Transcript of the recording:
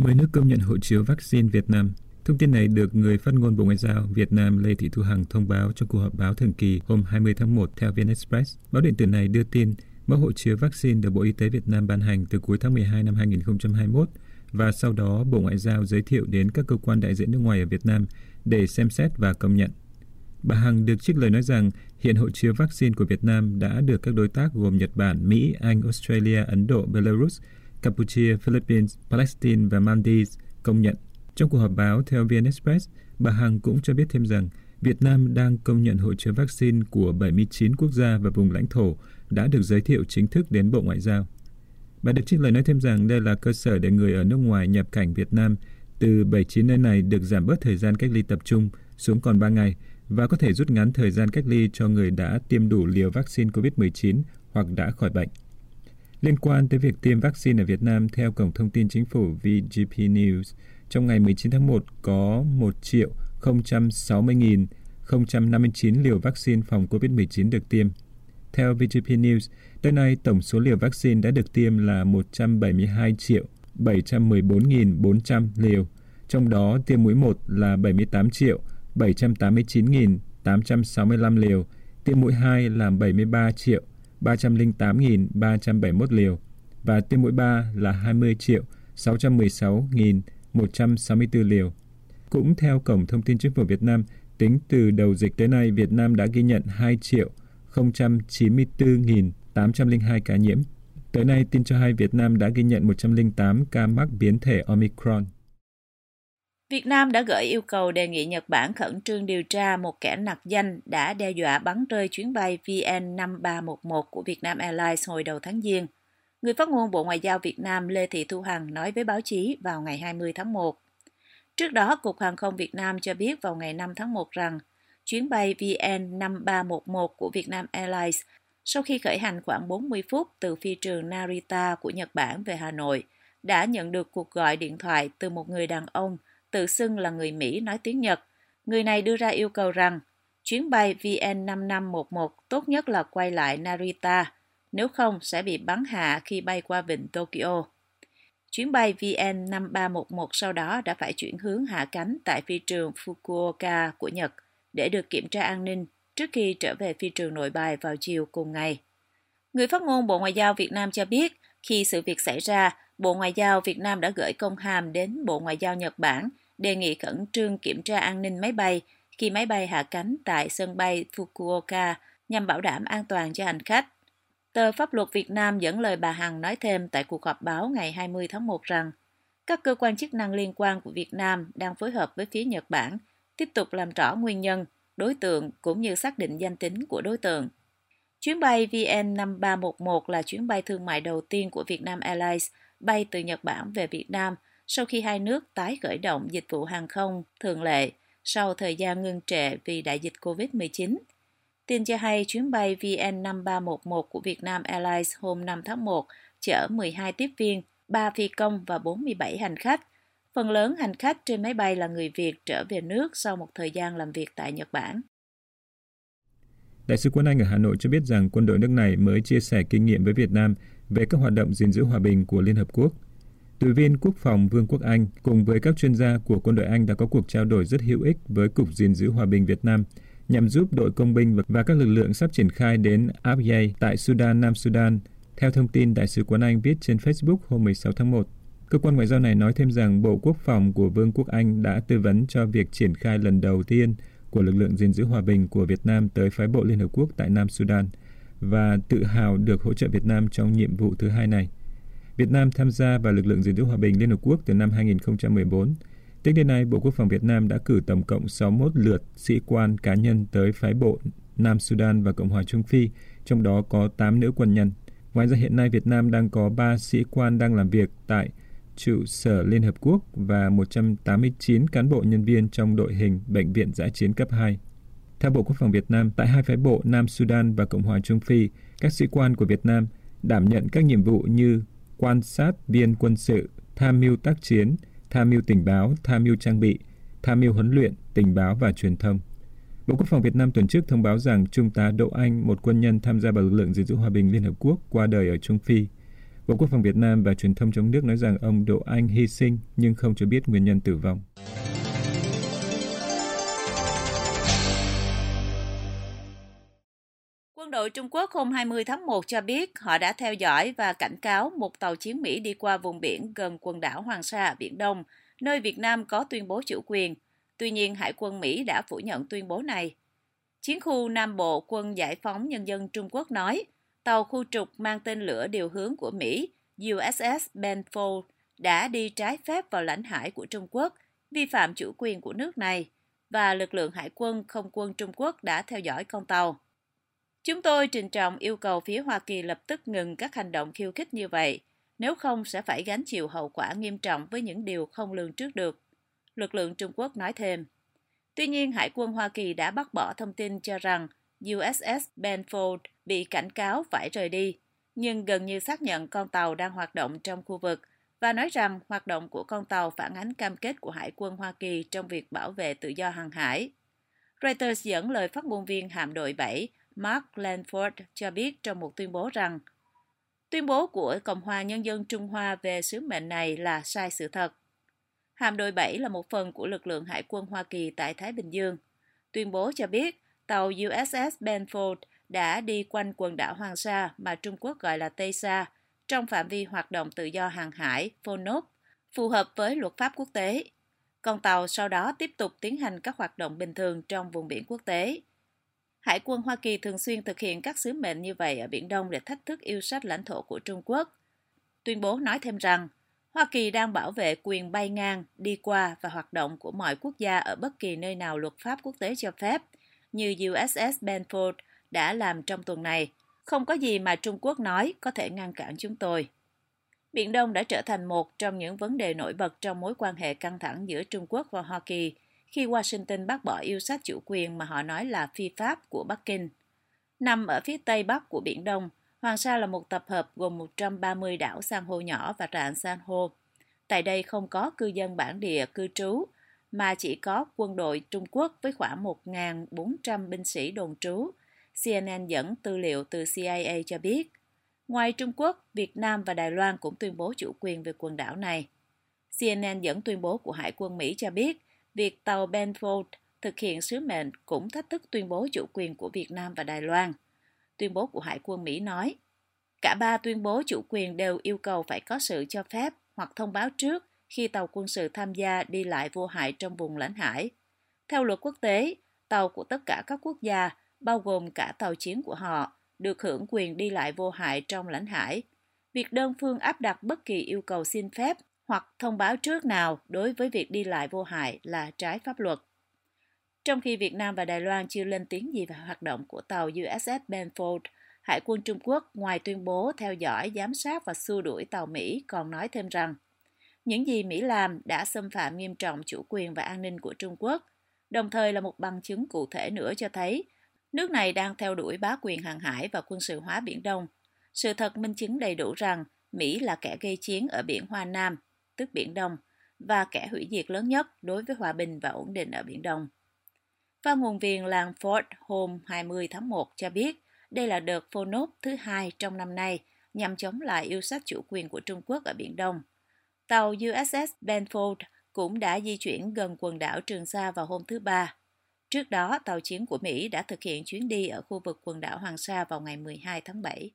10 nước công nhận hộ chiếu vaccine Việt Nam. Thông tin này được người phát ngôn Bộ Ngoại giao Việt Nam Lê Thị Thu Hằng thông báo trong cuộc họp báo thường kỳ hôm 20 tháng 1 theo VnExpress. Báo điện tử này đưa tin mẫu hộ chiếu vaccine được Bộ Y tế Việt Nam ban hành từ cuối tháng 12 năm 2021 và sau đó Bộ Ngoại giao giới thiệu đến các cơ quan đại diện nước ngoài ở Việt Nam để xem xét và công nhận. Bà Hằng được trích lời nói rằng hiện hộ chiếu vaccine của Việt Nam đã được các đối tác gồm Nhật Bản, Mỹ, Anh, Australia, Ấn Độ, Belarus, Campuchia, Philippines, Palestine và Maldives công nhận. Trong cuộc họp báo theo VN Express, bà Hằng cũng cho biết thêm rằng Việt Nam đang công nhận hộ chiếu vaccine của 79 quốc gia và vùng lãnh thổ đã được giới thiệu chính thức đến Bộ Ngoại giao. Bà được trích lời nói thêm rằng đây là cơ sở để người ở nước ngoài nhập cảnh Việt Nam từ 79 nơi này được giảm bớt thời gian cách ly tập trung xuống còn 3 ngày và có thể rút ngắn thời gian cách ly cho người đã tiêm đủ liều vaccine COVID-19 hoặc đã khỏi bệnh. Liên quan tới việc tiêm vaccine ở Việt Nam, theo Cổng Thông tin Chính phủ VGP News, trong ngày 19 tháng 1 có 1 triệu 060.059 liều vaccine phòng COVID-19 được tiêm. Theo VGP News, tới nay tổng số liều vaccine đã được tiêm là 172 triệu 714.400 liều, trong đó tiêm mũi 1 là 78 triệu 789.865 liều, tiêm mũi 2 là 73 triệu 308.371 liều và tiêm mũi 3 là 20 triệu 616.164 liều. Cũng theo Cổng Thông tin Chính phủ Việt Nam, tính từ đầu dịch tới nay, Việt Nam đã ghi nhận 2 triệu 094.802 ca nhiễm. Tới nay, tin cho hay Việt Nam đã ghi nhận 108 ca mắc biến thể Omicron. Việt Nam đã gửi yêu cầu đề nghị Nhật Bản khẩn trương điều tra một kẻ nặc danh đã đe dọa bắn rơi chuyến bay VN5311 của Vietnam Airlines hồi đầu tháng Giêng. Người phát ngôn Bộ Ngoại giao Việt Nam Lê Thị Thu Hằng nói với báo chí vào ngày 20 tháng 1. Trước đó, Cục Hàng không Việt Nam cho biết vào ngày 5 tháng 1 rằng chuyến bay VN5311 của Vietnam Airlines sau khi khởi hành khoảng 40 phút từ phi trường Narita của Nhật Bản về Hà Nội, đã nhận được cuộc gọi điện thoại từ một người đàn ông tự xưng là người Mỹ nói tiếng Nhật. Người này đưa ra yêu cầu rằng chuyến bay VN5511 tốt nhất là quay lại Narita, nếu không sẽ bị bắn hạ khi bay qua vịnh Tokyo. Chuyến bay VN5311 sau đó đã phải chuyển hướng hạ cánh tại phi trường Fukuoka của Nhật để được kiểm tra an ninh trước khi trở về phi trường nội bài vào chiều cùng ngày. Người phát ngôn Bộ Ngoại giao Việt Nam cho biết, khi sự việc xảy ra, Bộ Ngoại giao Việt Nam đã gửi công hàm đến Bộ Ngoại giao Nhật Bản đề nghị khẩn trương kiểm tra an ninh máy bay khi máy bay hạ cánh tại sân bay Fukuoka nhằm bảo đảm an toàn cho hành khách. Tờ Pháp luật Việt Nam dẫn lời bà Hằng nói thêm tại cuộc họp báo ngày 20 tháng 1 rằng các cơ quan chức năng liên quan của Việt Nam đang phối hợp với phía Nhật Bản tiếp tục làm rõ nguyên nhân, đối tượng cũng như xác định danh tính của đối tượng. Chuyến bay VN5311 là chuyến bay thương mại đầu tiên của Vietnam Airlines bay từ Nhật Bản về Việt Nam sau khi hai nước tái khởi động dịch vụ hàng không thường lệ sau thời gian ngưng trệ vì đại dịch COVID-19. Tin cho hay chuyến bay VN5311 của Vietnam Airlines hôm 5 tháng 1 chở 12 tiếp viên, 3 phi công và 47 hành khách. Phần lớn hành khách trên máy bay là người Việt trở về nước sau một thời gian làm việc tại Nhật Bản. Đại sứ quân Anh ở Hà Nội cho biết rằng quân đội nước này mới chia sẻ kinh nghiệm với Việt Nam về các hoạt động gìn giữ hòa bình của Liên Hợp Quốc. Tùy viên Quốc phòng Vương quốc Anh cùng với các chuyên gia của quân đội Anh đã có cuộc trao đổi rất hữu ích với Cục gìn giữ hòa bình Việt Nam nhằm giúp đội công binh và các lực lượng sắp triển khai đến Abyei tại Sudan, Nam Sudan, theo thông tin Đại sứ quán Anh viết trên Facebook hôm 16 tháng 1. Cơ quan ngoại giao này nói thêm rằng Bộ Quốc phòng của Vương quốc Anh đã tư vấn cho việc triển khai lần đầu tiên của lực lượng gìn giữ hòa bình của Việt Nam tới phái bộ Liên Hợp Quốc tại Nam Sudan và tự hào được hỗ trợ Việt Nam trong nhiệm vụ thứ hai này. Việt Nam tham gia vào lực lượng gìn giữ hòa bình Liên Hợp Quốc từ năm 2014. Tính đến nay, Bộ Quốc phòng Việt Nam đã cử tổng cộng 61 lượt sĩ quan cá nhân tới phái bộ Nam Sudan và Cộng hòa Trung Phi, trong đó có 8 nữ quân nhân. Ngoài ra hiện nay Việt Nam đang có 3 sĩ quan đang làm việc tại trụ sở Liên Hợp Quốc và 189 cán bộ nhân viên trong đội hình Bệnh viện giã chiến cấp 2. Theo Bộ Quốc phòng Việt Nam, tại hai phái bộ Nam Sudan và Cộng hòa Trung Phi, các sĩ quan của Việt Nam đảm nhận các nhiệm vụ như quan sát viên quân sự, tham mưu tác chiến, tham mưu tình báo, tham mưu trang bị, tham mưu huấn luyện, tình báo và truyền thông. Bộ Quốc phòng Việt Nam tuần trước thông báo rằng Trung tá Đỗ Anh, một quân nhân tham gia vào lực lượng gìn giữ hòa bình Liên Hợp Quốc, qua đời ở Trung Phi. Bộ Quốc phòng Việt Nam và truyền thông trong nước nói rằng ông Đỗ Anh hy sinh nhưng không cho biết nguyên nhân tử vong. Đội Trung Quốc hôm 20 tháng 1 cho biết họ đã theo dõi và cảnh cáo một tàu chiến Mỹ đi qua vùng biển gần quần đảo Hoàng Sa ở Biển Đông, nơi Việt Nam có tuyên bố chủ quyền. Tuy nhiên, Hải quân Mỹ đã phủ nhận tuyên bố này. Chiến khu Nam Bộ Quân Giải phóng Nhân dân Trung Quốc nói, tàu khu trục mang tên lửa điều hướng của Mỹ USS Benfold đã đi trái phép vào lãnh hải của Trung Quốc, vi phạm chủ quyền của nước này, và lực lượng hải quân không quân Trung Quốc đã theo dõi con tàu. Chúng tôi trình trọng yêu cầu phía Hoa Kỳ lập tức ngừng các hành động khiêu khích như vậy, nếu không sẽ phải gánh chịu hậu quả nghiêm trọng với những điều không lường trước được. Lực lượng Trung Quốc nói thêm. Tuy nhiên, Hải quân Hoa Kỳ đã bác bỏ thông tin cho rằng USS Benfold bị cảnh cáo phải rời đi, nhưng gần như xác nhận con tàu đang hoạt động trong khu vực và nói rằng hoạt động của con tàu phản ánh cam kết của Hải quân Hoa Kỳ trong việc bảo vệ tự do hàng hải. Reuters dẫn lời phát ngôn viên hạm đội 7 Mark Lanford cho biết trong một tuyên bố rằng tuyên bố của Cộng hòa Nhân dân Trung Hoa về sứ mệnh này là sai sự thật. Hạm đội 7 là một phần của lực lượng hải quân Hoa Kỳ tại Thái Bình Dương. Tuyên bố cho biết tàu USS Benfold đã đi quanh quần đảo Hoàng Sa mà Trung Quốc gọi là Tây Sa trong phạm vi hoạt động tự do hàng hải FONOP, phù hợp với luật pháp quốc tế. Con tàu sau đó tiếp tục tiến hành các hoạt động bình thường trong vùng biển quốc tế. Hải quân Hoa Kỳ thường xuyên thực hiện các sứ mệnh như vậy ở Biển Đông để thách thức yêu sách lãnh thổ của Trung Quốc. Tuyên bố nói thêm rằng, Hoa Kỳ đang bảo vệ quyền bay ngang, đi qua và hoạt động của mọi quốc gia ở bất kỳ nơi nào luật pháp quốc tế cho phép, như USS Benfold đã làm trong tuần này. Không có gì mà Trung Quốc nói có thể ngăn cản chúng tôi. Biển Đông đã trở thành một trong những vấn đề nổi bật trong mối quan hệ căng thẳng giữa Trung Quốc và Hoa Kỳ khi Washington bác bỏ yêu sách chủ quyền mà họ nói là phi pháp của Bắc Kinh. Nằm ở phía tây bắc của Biển Đông, Hoàng Sa là một tập hợp gồm 130 đảo san hô nhỏ và rạn san hô. Tại đây không có cư dân bản địa cư trú, mà chỉ có quân đội Trung Quốc với khoảng 1.400 binh sĩ đồn trú. CNN dẫn tư liệu từ CIA cho biết. Ngoài Trung Quốc, Việt Nam và Đài Loan cũng tuyên bố chủ quyền về quần đảo này. CNN dẫn tuyên bố của Hải quân Mỹ cho biết, việc tàu Benfold thực hiện sứ mệnh cũng thách thức tuyên bố chủ quyền của Việt Nam và Đài Loan. Tuyên bố của Hải quân Mỹ nói, cả ba tuyên bố chủ quyền đều yêu cầu phải có sự cho phép hoặc thông báo trước khi tàu quân sự tham gia đi lại vô hại trong vùng lãnh hải. Theo luật quốc tế, tàu của tất cả các quốc gia, bao gồm cả tàu chiến của họ, được hưởng quyền đi lại vô hại trong lãnh hải. Việc đơn phương áp đặt bất kỳ yêu cầu xin phép hoặc thông báo trước nào đối với việc đi lại vô hại là trái pháp luật. Trong khi Việt Nam và Đài Loan chưa lên tiếng gì về hoạt động của tàu USS Benfold, Hải quân Trung Quốc ngoài tuyên bố theo dõi, giám sát và xua đuổi tàu Mỹ còn nói thêm rằng những gì Mỹ làm đã xâm phạm nghiêm trọng chủ quyền và an ninh của Trung Quốc, đồng thời là một bằng chứng cụ thể nữa cho thấy nước này đang theo đuổi bá quyền hàng hải và quân sự hóa Biển Đông. Sự thật minh chứng đầy đủ rằng Mỹ là kẻ gây chiến ở biển Hoa Nam, tức Biển Đông, và kẻ hủy diệt lớn nhất đối với hòa bình và ổn định ở Biển Đông. Phát nguồn viên làng Ford hôm 20 tháng 1 cho biết đây là đợt phô nốt thứ hai trong năm nay nhằm chống lại yêu sách chủ quyền của Trung Quốc ở Biển Đông. Tàu USS Benfold cũng đã di chuyển gần quần đảo Trường Sa vào hôm thứ Ba. Trước đó, tàu chiến của Mỹ đã thực hiện chuyến đi ở khu vực quần đảo Hoàng Sa vào ngày 12 tháng 7.